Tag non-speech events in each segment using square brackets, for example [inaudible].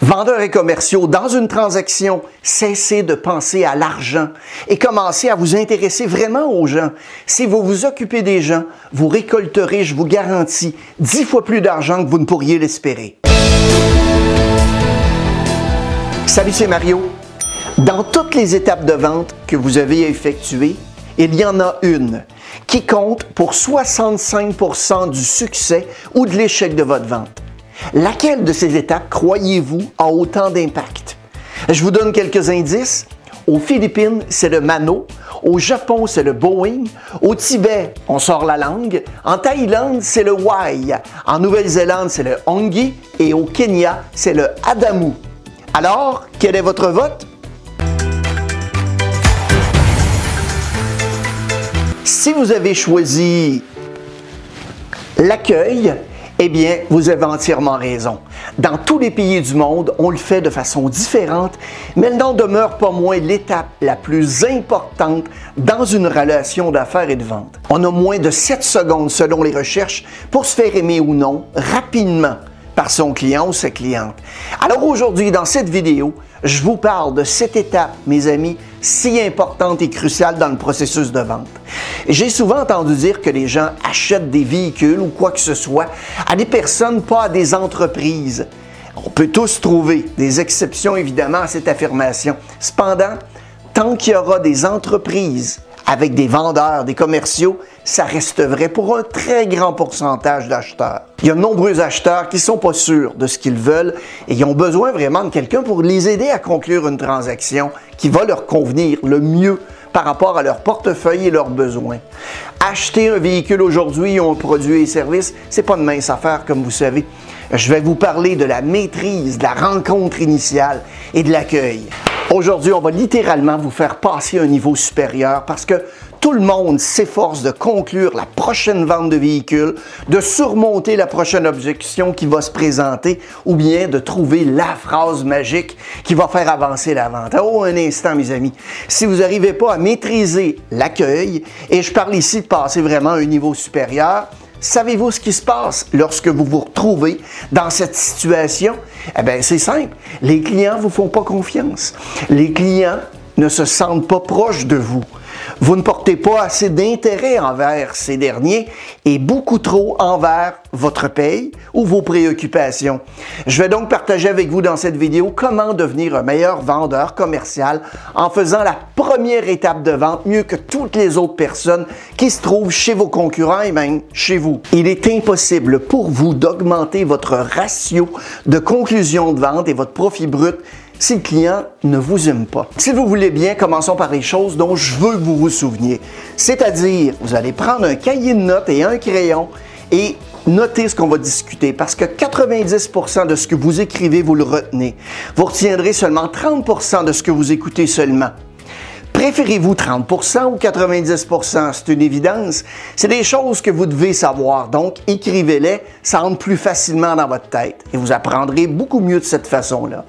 Vendeurs et commerciaux, dans une transaction, cessez de penser à l'argent et commencez à vous intéresser vraiment aux gens. Si vous vous occupez des gens, vous récolterez, je vous garantis, dix fois plus d'argent que vous ne pourriez l'espérer. Salut, c'est Mario. Dans toutes les étapes de vente que vous avez effectuées, il y en a une qui compte pour 65% du succès ou de l'échec de votre vente. Laquelle de ces étapes croyez-vous a autant d'impact? Je vous donne quelques indices. Aux Philippines, c'est le Mano. Au Japon, c'est le Boeing. Au Tibet, on sort la langue. En Thaïlande, c'est le Wai. En Nouvelle-Zélande, c'est le Hongi. Et au Kenya, c'est le Adamu. Alors, quel est votre vote? Si vous avez choisi l'accueil, eh bien, vous avez entièrement raison. Dans tous les pays du monde, on le fait de façon différente, mais elle n'en demeure pas moins l'étape la plus importante dans une relation d'affaires et de vente. On a moins de 7 secondes selon les recherches pour se faire aimer ou non rapidement par son client ou sa cliente. Alors aujourd'hui, dans cette vidéo, je vous parle de cette étape, mes amis, si importante et cruciale dans le processus de vente. J'ai souvent entendu dire que les gens achètent des véhicules ou quoi que ce soit à des personnes, pas à des entreprises. On peut tous trouver des exceptions évidemment à cette affirmation. Cependant, tant qu'il y aura des entreprises avec des vendeurs, des commerciaux, ça reste vrai pour un très grand pourcentage d'acheteurs. Il y a de nombreux acheteurs qui ne sont pas sûrs de ce qu'ils veulent et ils ont besoin vraiment de quelqu'un pour les aider à conclure une transaction qui va leur convenir le mieux par rapport à leur portefeuille et leurs besoins. Acheter un véhicule aujourd'hui ou un produit et service, c'est pas de mince affaire comme vous savez. Je vais vous parler de la maîtrise, de la rencontre initiale et de l'accueil. Aujourd'hui, on va littéralement vous faire passer un niveau supérieur parce que tout le monde s'efforce de conclure la prochaine vente de véhicules, de surmonter la prochaine objection qui va se présenter ou bien de trouver la phrase magique qui va faire avancer la vente. Oh, un instant, mes amis. Si vous n'arrivez pas à maîtriser l'accueil, et je parle ici de passer vraiment un niveau supérieur, Savez-vous ce qui se passe lorsque vous vous retrouvez dans cette situation? Eh bien, c'est simple. Les clients ne vous font pas confiance. Les clients ne se sentent pas proches de vous. Vous ne portez pas assez d'intérêt envers ces derniers et beaucoup trop envers votre paye ou vos préoccupations. Je vais donc partager avec vous dans cette vidéo comment devenir un meilleur vendeur commercial en faisant la première étape de vente mieux que toutes les autres personnes qui se trouvent chez vos concurrents et même chez vous. Il est impossible pour vous d'augmenter votre ratio de conclusion de vente et votre profit brut si le client ne vous aime pas. Si vous voulez bien, commençons par les choses dont je veux que vous vous souveniez. C'est-à-dire, vous allez prendre un cahier de notes et un crayon et noter ce qu'on va discuter parce que 90% de ce que vous écrivez, vous le retenez. Vous retiendrez seulement 30% de ce que vous écoutez seulement. Préférez-vous 30% ou 90%? C'est une évidence. C'est des choses que vous devez savoir. Donc, écrivez-les, ça rentre plus facilement dans votre tête et vous apprendrez beaucoup mieux de cette façon-là.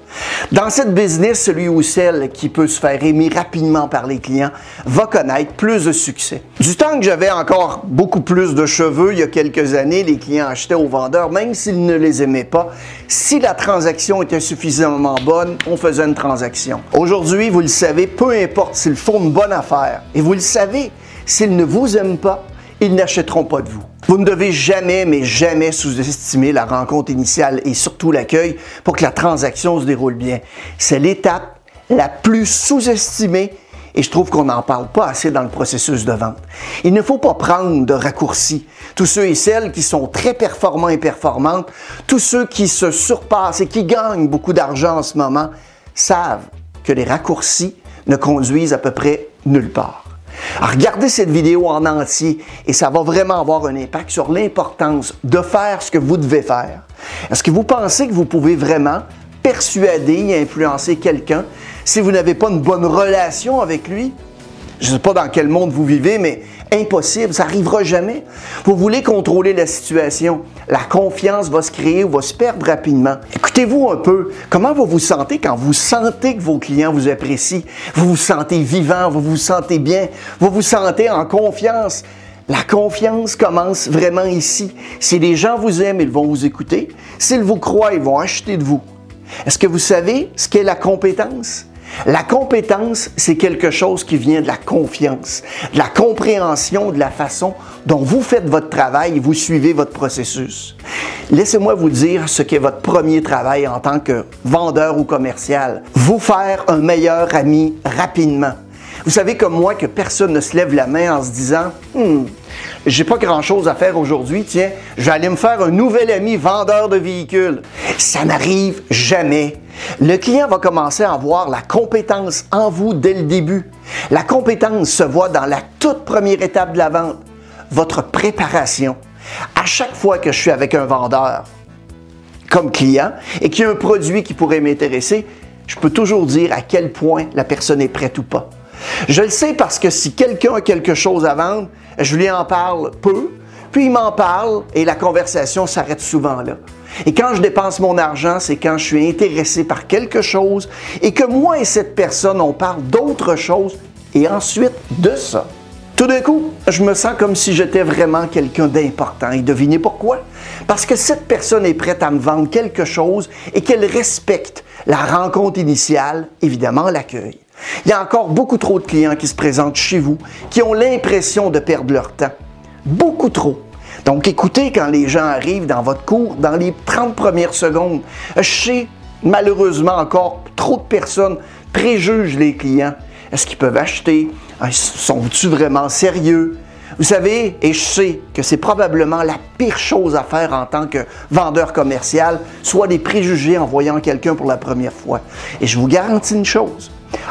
Dans cette business, celui ou celle qui peut se faire aimer rapidement par les clients va connaître plus de succès. Du temps que j'avais encore beaucoup plus de cheveux, il y a quelques années, les clients achetaient aux vendeurs, même s'ils ne les aimaient pas. Si la transaction était suffisamment bonne, on faisait une transaction. Aujourd'hui, vous le savez, peu importe s'ils font une bonne affaire. Et vous le savez, s'ils ne vous aiment pas, ils n'achèteront pas de vous. Vous ne devez jamais, mais jamais sous-estimer la rencontre initiale et surtout l'accueil pour que la transaction se déroule bien. C'est l'étape la plus sous-estimée et je trouve qu'on n'en parle pas assez dans le processus de vente. Il ne faut pas prendre de raccourcis. Tous ceux et celles qui sont très performants et performantes, tous ceux qui se surpassent et qui gagnent beaucoup d'argent en ce moment, savent que les raccourcis ne conduisent à peu près nulle part. regardez cette vidéo en entier et ça va vraiment avoir un impact sur l'importance de faire ce que vous devez faire. Est-ce que vous pensez que vous pouvez vraiment persuader et influencer quelqu'un si vous n'avez pas une bonne relation avec lui? Je ne sais pas dans quel monde vous vivez, mais impossible, ça n'arrivera jamais. Vous voulez contrôler la situation. La confiance va se créer ou va se perdre rapidement. Écoutez-vous un peu. Comment vous vous sentez quand vous sentez que vos clients vous apprécient? Vous vous sentez vivant, vous vous sentez bien, vous vous sentez en confiance. La confiance commence vraiment ici. Si les gens vous aiment, ils vont vous écouter. S'ils vous croient, ils vont acheter de vous. Est-ce que vous savez ce qu'est la compétence? La compétence, c'est quelque chose qui vient de la confiance, de la compréhension de la façon dont vous faites votre travail et vous suivez votre processus. Laissez-moi vous dire ce qu'est votre premier travail en tant que vendeur ou commercial. Vous faire un meilleur ami rapidement. Vous savez comme moi que personne ne se lève la main en se disant hmm, j'ai pas grand chose à faire aujourd'hui, tiens, je vais aller me faire un nouvel ami vendeur de véhicules. Ça n'arrive jamais. Le client va commencer à voir la compétence en vous dès le début. La compétence se voit dans la toute première étape de la vente, votre préparation. À chaque fois que je suis avec un vendeur comme client et qu'il y a un produit qui pourrait m'intéresser, je peux toujours dire à quel point la personne est prête ou pas. Je le sais parce que si quelqu'un a quelque chose à vendre, je lui en parle peu, puis il m'en parle et la conversation s'arrête souvent là. Et quand je dépense mon argent, c'est quand je suis intéressé par quelque chose et que moi et cette personne, on parle d'autre chose et ensuite de ça. Tout d'un coup, je me sens comme si j'étais vraiment quelqu'un d'important. Et devinez pourquoi? Parce que cette personne est prête à me vendre quelque chose et qu'elle respecte la rencontre initiale, évidemment l'accueil. Il y a encore beaucoup trop de clients qui se présentent chez vous qui ont l'impression de perdre leur temps. Beaucoup trop. Donc écoutez quand les gens arrivent dans votre cours dans les 30 premières secondes. Sais malheureusement encore trop de personnes préjugent les clients. Est-ce qu'ils peuvent acheter? Ah, sont-ils vraiment sérieux? Vous savez, et je sais que c'est probablement la pire chose à faire en tant que vendeur commercial, soit des préjugés en voyant quelqu'un pour la première fois. Et je vous garantis une chose,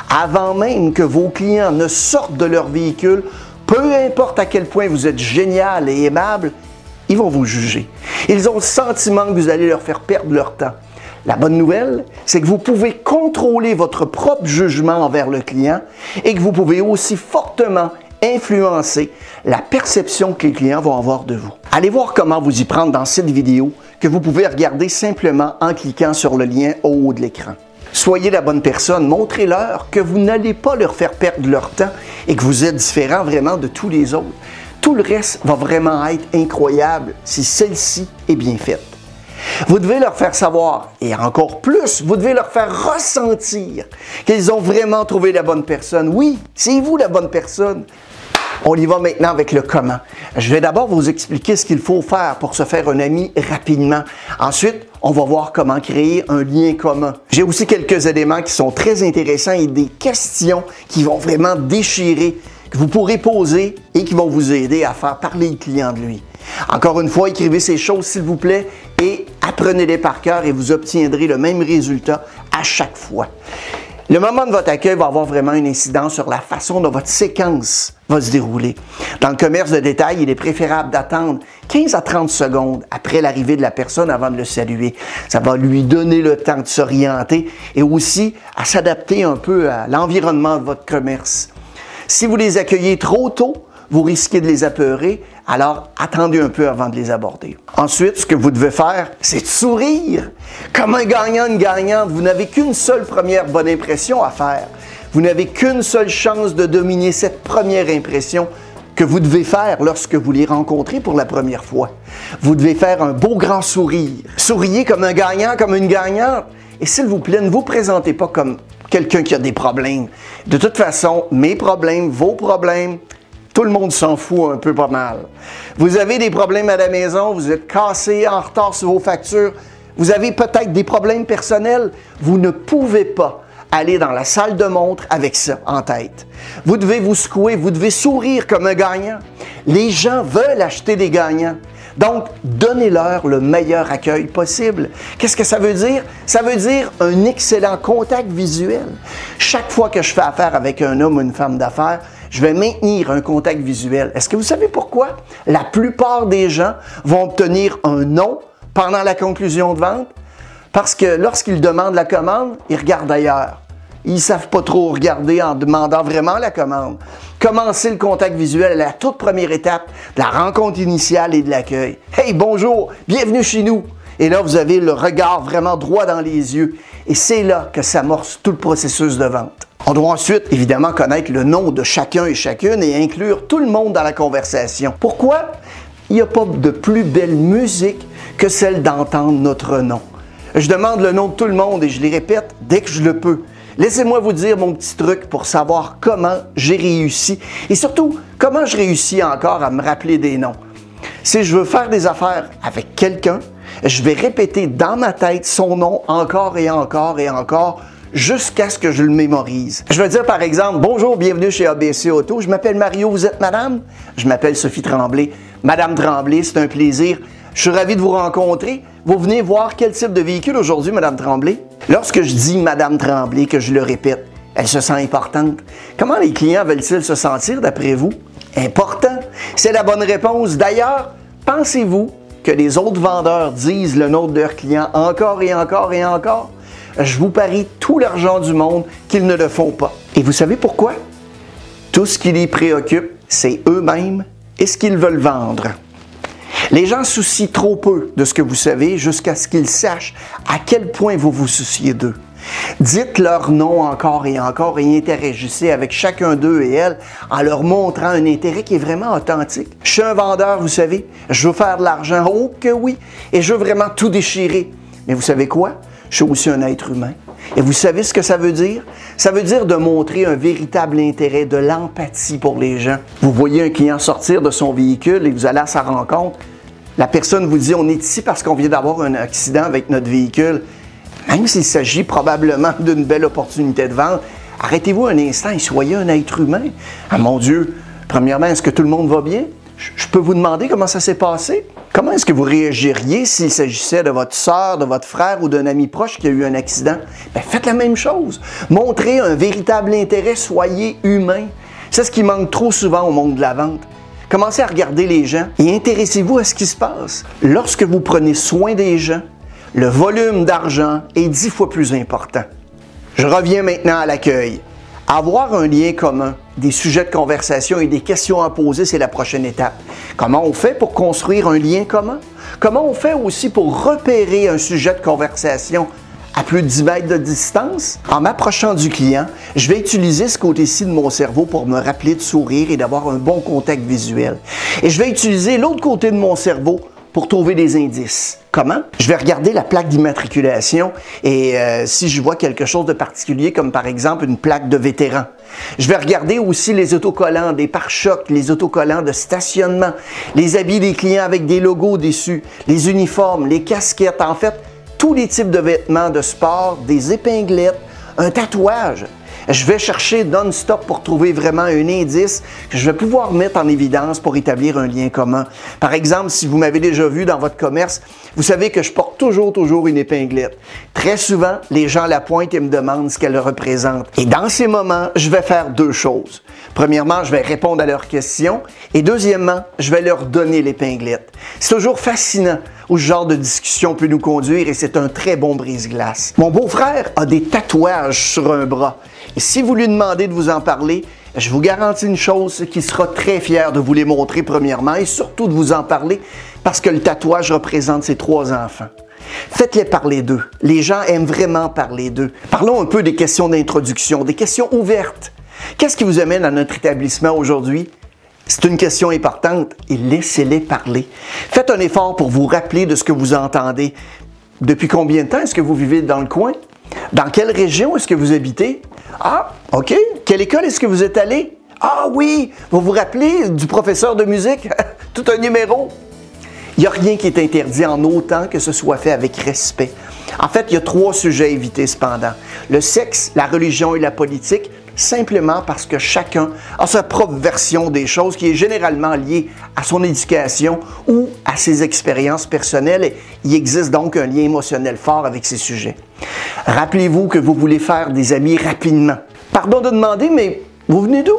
avant même que vos clients ne sortent de leur véhicule, peu importe à quel point vous êtes génial et aimable, ils vont vous juger. Ils ont le sentiment que vous allez leur faire perdre leur temps. La bonne nouvelle, c'est que vous pouvez contrôler votre propre jugement envers le client et que vous pouvez aussi fortement influencer la perception que les clients vont avoir de vous. Allez voir comment vous y prendre dans cette vidéo que vous pouvez regarder simplement en cliquant sur le lien au haut de l'écran. Soyez la bonne personne, montrez-leur que vous n'allez pas leur faire perdre leur temps et que vous êtes différent vraiment de tous les autres. Tout le reste va vraiment être incroyable si celle-ci est bien faite. Vous devez leur faire savoir, et encore plus, vous devez leur faire ressentir qu'ils ont vraiment trouvé la bonne personne. Oui, c'est vous la bonne personne. On y va maintenant avec le comment. Je vais d'abord vous expliquer ce qu'il faut faire pour se faire un ami rapidement. Ensuite, on va voir comment créer un lien commun. J'ai aussi quelques éléments qui sont très intéressants et des questions qui vont vraiment déchirer, que vous pourrez poser et qui vont vous aider à faire parler le client de lui. Encore une fois, écrivez ces choses s'il vous plaît et apprenez-les par cœur et vous obtiendrez le même résultat à chaque fois. Le moment de votre accueil va avoir vraiment une incidence sur la façon dont votre séquence va se dérouler. Dans le commerce de détail, il est préférable d'attendre 15 à 30 secondes après l'arrivée de la personne avant de le saluer. Ça va lui donner le temps de s'orienter et aussi à s'adapter un peu à l'environnement de votre commerce. Si vous les accueillez trop tôt, vous risquez de les apeurer, alors attendez un peu avant de les aborder. Ensuite, ce que vous devez faire, c'est de sourire. Comme un gagnant, une gagnante, vous n'avez qu'une seule première bonne impression à faire. Vous n'avez qu'une seule chance de dominer cette première impression que vous devez faire lorsque vous les rencontrez pour la première fois. Vous devez faire un beau grand sourire. Souriez comme un gagnant, comme une gagnante. Et s'il vous plaît, ne vous présentez pas comme quelqu'un qui a des problèmes. De toute façon, mes problèmes, vos problèmes, tout le monde s'en fout un peu pas mal. Vous avez des problèmes à la maison, vous êtes cassé, en retard sur vos factures, vous avez peut-être des problèmes personnels, vous ne pouvez pas aller dans la salle de montre avec ça en tête. Vous devez vous secouer, vous devez sourire comme un gagnant. Les gens veulent acheter des gagnants. Donc, donnez-leur le meilleur accueil possible. Qu'est-ce que ça veut dire? Ça veut dire un excellent contact visuel. Chaque fois que je fais affaire avec un homme ou une femme d'affaires, je vais maintenir un contact visuel. Est-ce que vous savez pourquoi? La plupart des gens vont obtenir un non pendant la conclusion de vente parce que lorsqu'ils demandent la commande, ils regardent ailleurs. Ils ne savent pas trop regarder en demandant vraiment la commande. Commencez le contact visuel à la toute première étape de la rencontre initiale et de l'accueil. Hey, bonjour, bienvenue chez nous. Et là, vous avez le regard vraiment droit dans les yeux. Et c'est là que s'amorce tout le processus de vente. On doit ensuite, évidemment, connaître le nom de chacun et chacune et inclure tout le monde dans la conversation. Pourquoi? Il n'y a pas de plus belle musique que celle d'entendre notre nom. Je demande le nom de tout le monde et je les répète dès que je le peux. Laissez-moi vous dire mon petit truc pour savoir comment j'ai réussi et surtout comment je réussis encore à me rappeler des noms. Si je veux faire des affaires avec quelqu'un, je vais répéter dans ma tête son nom encore et encore et encore jusqu'à ce que je le mémorise. Je vais dire par exemple, bonjour, bienvenue chez ABC Auto, je m'appelle Mario, vous êtes madame? Je m'appelle Sophie Tremblay. Madame Tremblay, c'est un plaisir. Je suis ravi de vous rencontrer. Vous venez voir quel type de véhicule aujourd'hui, Madame Tremblay? Lorsque je dis Madame Tremblay, que je le répète, elle se sent importante. Comment les clients veulent-ils se sentir d'après vous? Important. C'est la bonne réponse. D'ailleurs, pensez-vous que les autres vendeurs disent le nom de leurs clients encore et encore et encore? je vous parie tout l'argent du monde qu'ils ne le font pas. Et vous savez pourquoi? Tout ce qui les préoccupe, c'est eux-mêmes et ce qu'ils veulent vendre. Les gens soucient trop peu de ce que vous savez jusqu'à ce qu'ils sachent à quel point vous vous souciez d'eux. Dites leur nom encore et encore et interagissez avec chacun d'eux et elles en leur montrant un intérêt qui est vraiment authentique. Je suis un vendeur, vous savez, je veux faire de l'argent, oh que oui, et je veux vraiment tout déchirer. Mais vous savez quoi? je suis aussi un être humain. Et vous savez ce que ça veut dire? Ça veut dire de montrer un véritable intérêt, de l'empathie pour les gens. Vous voyez un client sortir de son véhicule et vous allez à sa rencontre. La personne vous dit, on est ici parce qu'on vient d'avoir un accident avec notre véhicule. Même s'il s'agit probablement d'une belle opportunité de vente, arrêtez-vous un instant et soyez un être humain. Ah mon Dieu, premièrement, est-ce que tout le monde va bien? Je peux vous demander comment ça s'est passé? Comment est-ce que vous réagiriez s'il s'agissait de votre soeur, de votre frère ou d'un ami proche qui a eu un accident? Bien, faites la même chose. Montrez un véritable intérêt, soyez humain. C'est ce qui manque trop souvent au monde de la vente. Commencez à regarder les gens et intéressez-vous à ce qui se passe. Lorsque vous prenez soin des gens, le volume d'argent est dix fois plus important. Je reviens maintenant à l'accueil. Avoir un lien commun, des sujets de conversation et des questions à poser, c'est la prochaine étape. Comment on fait pour construire un lien commun? Comment on fait aussi pour repérer un sujet de conversation à plus de 10 mètres de distance? En m'approchant du client, je vais utiliser ce côté-ci de mon cerveau pour me rappeler de sourire et d'avoir un bon contact visuel. Et je vais utiliser l'autre côté de mon cerveau pour trouver des indices. Comment? Je vais regarder la plaque d'immatriculation et euh, si je vois quelque chose de particulier, comme par exemple une plaque de vétéran. Je vais regarder aussi les autocollants, des pare-chocs, les autocollants de stationnement, les habits des clients avec des logos dessus, les uniformes, les casquettes, en fait, tous les types de vêtements de sport, des épinglettes, un tatouage. Je vais chercher non-stop pour trouver vraiment un indice que je vais pouvoir mettre en évidence pour établir un lien commun. Par exemple, si vous m'avez déjà vu dans votre commerce, vous savez que je porte toujours, toujours une épinglette. Très souvent, les gens la pointent et me demandent ce qu'elle représente. Et dans ces moments, je vais faire deux choses. Premièrement, je vais répondre à leurs questions et deuxièmement, je vais leur donner l'épinglette. C'est toujours fascinant où ce genre de discussion peut nous conduire et c'est un très bon brise-glace. Mon beau-frère a des tatouages sur un bras. Et si vous lui demandez de vous en parler, je vous garantis une chose, qu'il sera très fier de vous les montrer premièrement et surtout de vous en parler parce que le tatouage représente ses trois enfants. Faites-les parler d'eux. Les gens aiment vraiment parler d'eux. Parlons un peu des questions d'introduction, des questions ouvertes. Qu'est-ce qui vous amène à notre établissement aujourd'hui? C'est une question importante et laissez-les parler. Faites un effort pour vous rappeler de ce que vous entendez. Depuis combien de temps est-ce que vous vivez dans le coin? Dans quelle région est-ce que vous habitez? Ah, OK. Quelle école est-ce que vous êtes allé? Ah oui, vous vous rappelez du professeur de musique? [laughs] Tout un numéro. Il n'y a rien qui est interdit en autant que ce soit fait avec respect. En fait, il y a trois sujets à éviter cependant. Le sexe, la religion et la politique, simplement parce que chacun a sa propre version des choses qui est généralement liée à son éducation ou à ses expériences personnelles. Et il existe donc un lien émotionnel fort avec ces sujets. Rappelez-vous que vous voulez faire des amis rapidement. Pardon de demander, mais vous venez d'où?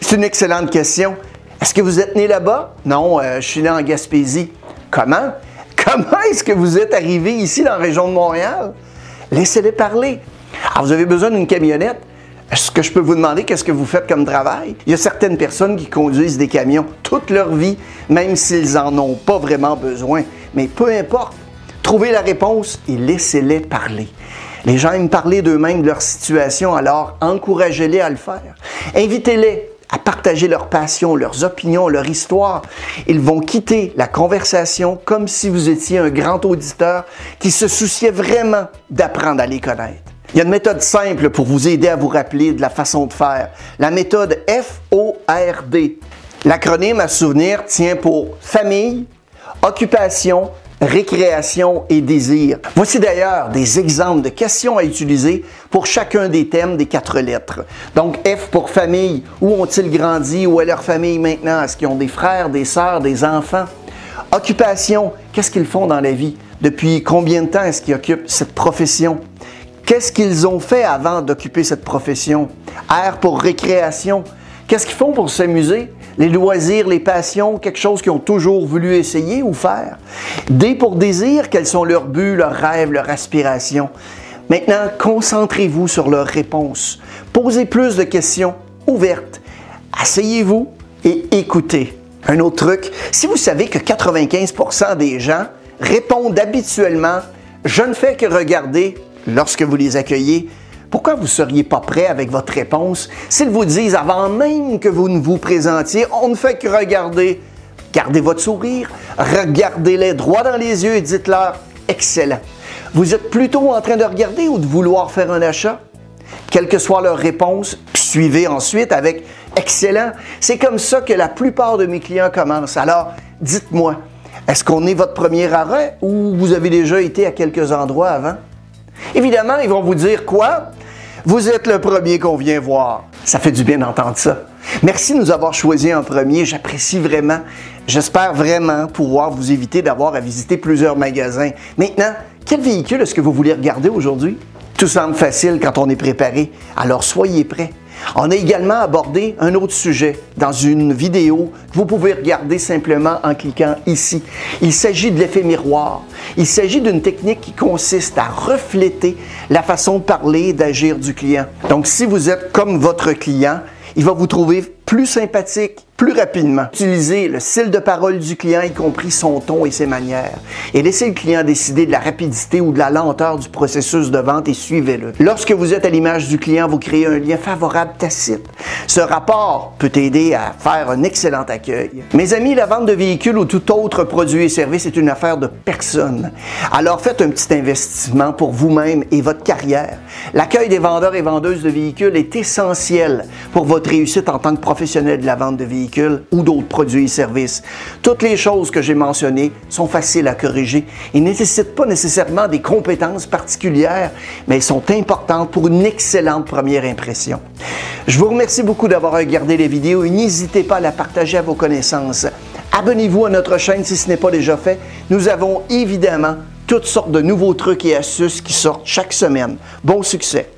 C'est une excellente question. Est-ce que vous êtes né là-bas? Non, euh, je suis né en Gaspésie. Comment? [laughs] Comment est-ce que vous êtes arrivé ici dans la région de Montréal? Laissez-les parler. Alors, vous avez besoin d'une camionnette? Est-ce que je peux vous demander qu'est-ce que vous faites comme travail? Il y a certaines personnes qui conduisent des camions toute leur vie, même s'ils n'en ont pas vraiment besoin. Mais peu importe, trouvez la réponse et laissez-les parler. Les gens aiment parler d'eux-mêmes, de leur situation, alors encouragez-les à le faire. Invitez-les à partager leurs passions, leurs opinions, leur histoire. Ils vont quitter la conversation comme si vous étiez un grand auditeur qui se souciait vraiment d'apprendre à les connaître. Il y a une méthode simple pour vous aider à vous rappeler de la façon de faire. La méthode F-O-R-D. L'acronyme à souvenir tient pour famille, occupation, récréation et désir. Voici d'ailleurs des exemples de questions à utiliser pour chacun des thèmes des quatre lettres. Donc F pour famille, où ont-ils grandi, où est leur famille maintenant, est-ce qu'ils ont des frères, des sœurs, des enfants? Occupation, qu'est-ce qu'ils font dans la vie? Depuis combien de temps est-ce qu'ils occupent cette profession? Qu'est-ce qu'ils ont fait avant d'occuper cette profession? R pour récréation, qu'est-ce qu'ils font pour s'amuser? les loisirs, les passions, quelque chose qu'ils ont toujours voulu essayer ou faire? D pour désir, quels sont leurs buts, leurs rêves, leurs aspirations? Maintenant, concentrez-vous sur leurs réponses. Posez plus de questions ouvertes. Asseyez-vous et écoutez. Un autre truc, si vous savez que 95% des gens répondent habituellement Je ne fais que regarder lorsque vous les accueillez, pourquoi vous ne seriez pas prêt avec votre réponse? S'ils vous disent avant même que vous ne vous présentiez, on ne fait que regarder. Gardez votre sourire, regardez-les droit dans les yeux et dites-leur excellent. Vous êtes plutôt en train de regarder ou de vouloir faire un achat? Quelle que soit leur réponse, suivez ensuite avec excellent. C'est comme ça que la plupart de mes clients commencent. Alors, dites-moi, est-ce qu'on est votre premier arrêt ou vous avez déjà été à quelques endroits avant? Évidemment, ils vont vous dire quoi? Vous êtes le premier qu'on vient voir. Ça fait du bien d'entendre ça. Merci de nous avoir choisi en premier. J'apprécie vraiment. J'espère vraiment pouvoir vous éviter d'avoir à visiter plusieurs magasins. Maintenant, quel véhicule est-ce que vous voulez regarder aujourd'hui? Tout semble facile quand on est préparé. Alors soyez prêts. On a également abordé un autre sujet dans une vidéo que vous pouvez regarder simplement en cliquant ici. Il s'agit de l'effet miroir. Il s'agit d'une technique qui consiste à refléter la façon de parler et d'agir du client. Donc si vous êtes comme votre client, il va vous trouver plus sympathique, plus rapidement. Utilisez le style de parole du client, y compris son ton et ses manières. Et laissez le client décider de la rapidité ou de la lenteur du processus de vente et suivez-le. Lorsque vous êtes à l'image du client, vous créez un lien favorable tacite. Ce rapport peut aider à faire un excellent accueil. Mes amis, la vente de véhicules ou tout autre produit et service est une affaire de personne. Alors faites un petit investissement pour vous-même et votre carrière. L'accueil des vendeurs et vendeuses de véhicules est essentiel pour votre réussite en tant que professionnel de la vente de véhicules ou d'autres produits et services. Toutes les choses que j'ai mentionnées sont faciles à corriger et nécessitent pas nécessairement des compétences particulières, mais sont importantes pour une excellente première impression. Je vous remercie beaucoup d'avoir regardé les vidéos et n'hésitez pas à la partager à vos connaissances. Abonnez-vous à notre chaîne si ce n'est pas déjà fait. Nous avons évidemment toutes sortes de nouveaux trucs et astuces qui sortent chaque semaine. Bon succès!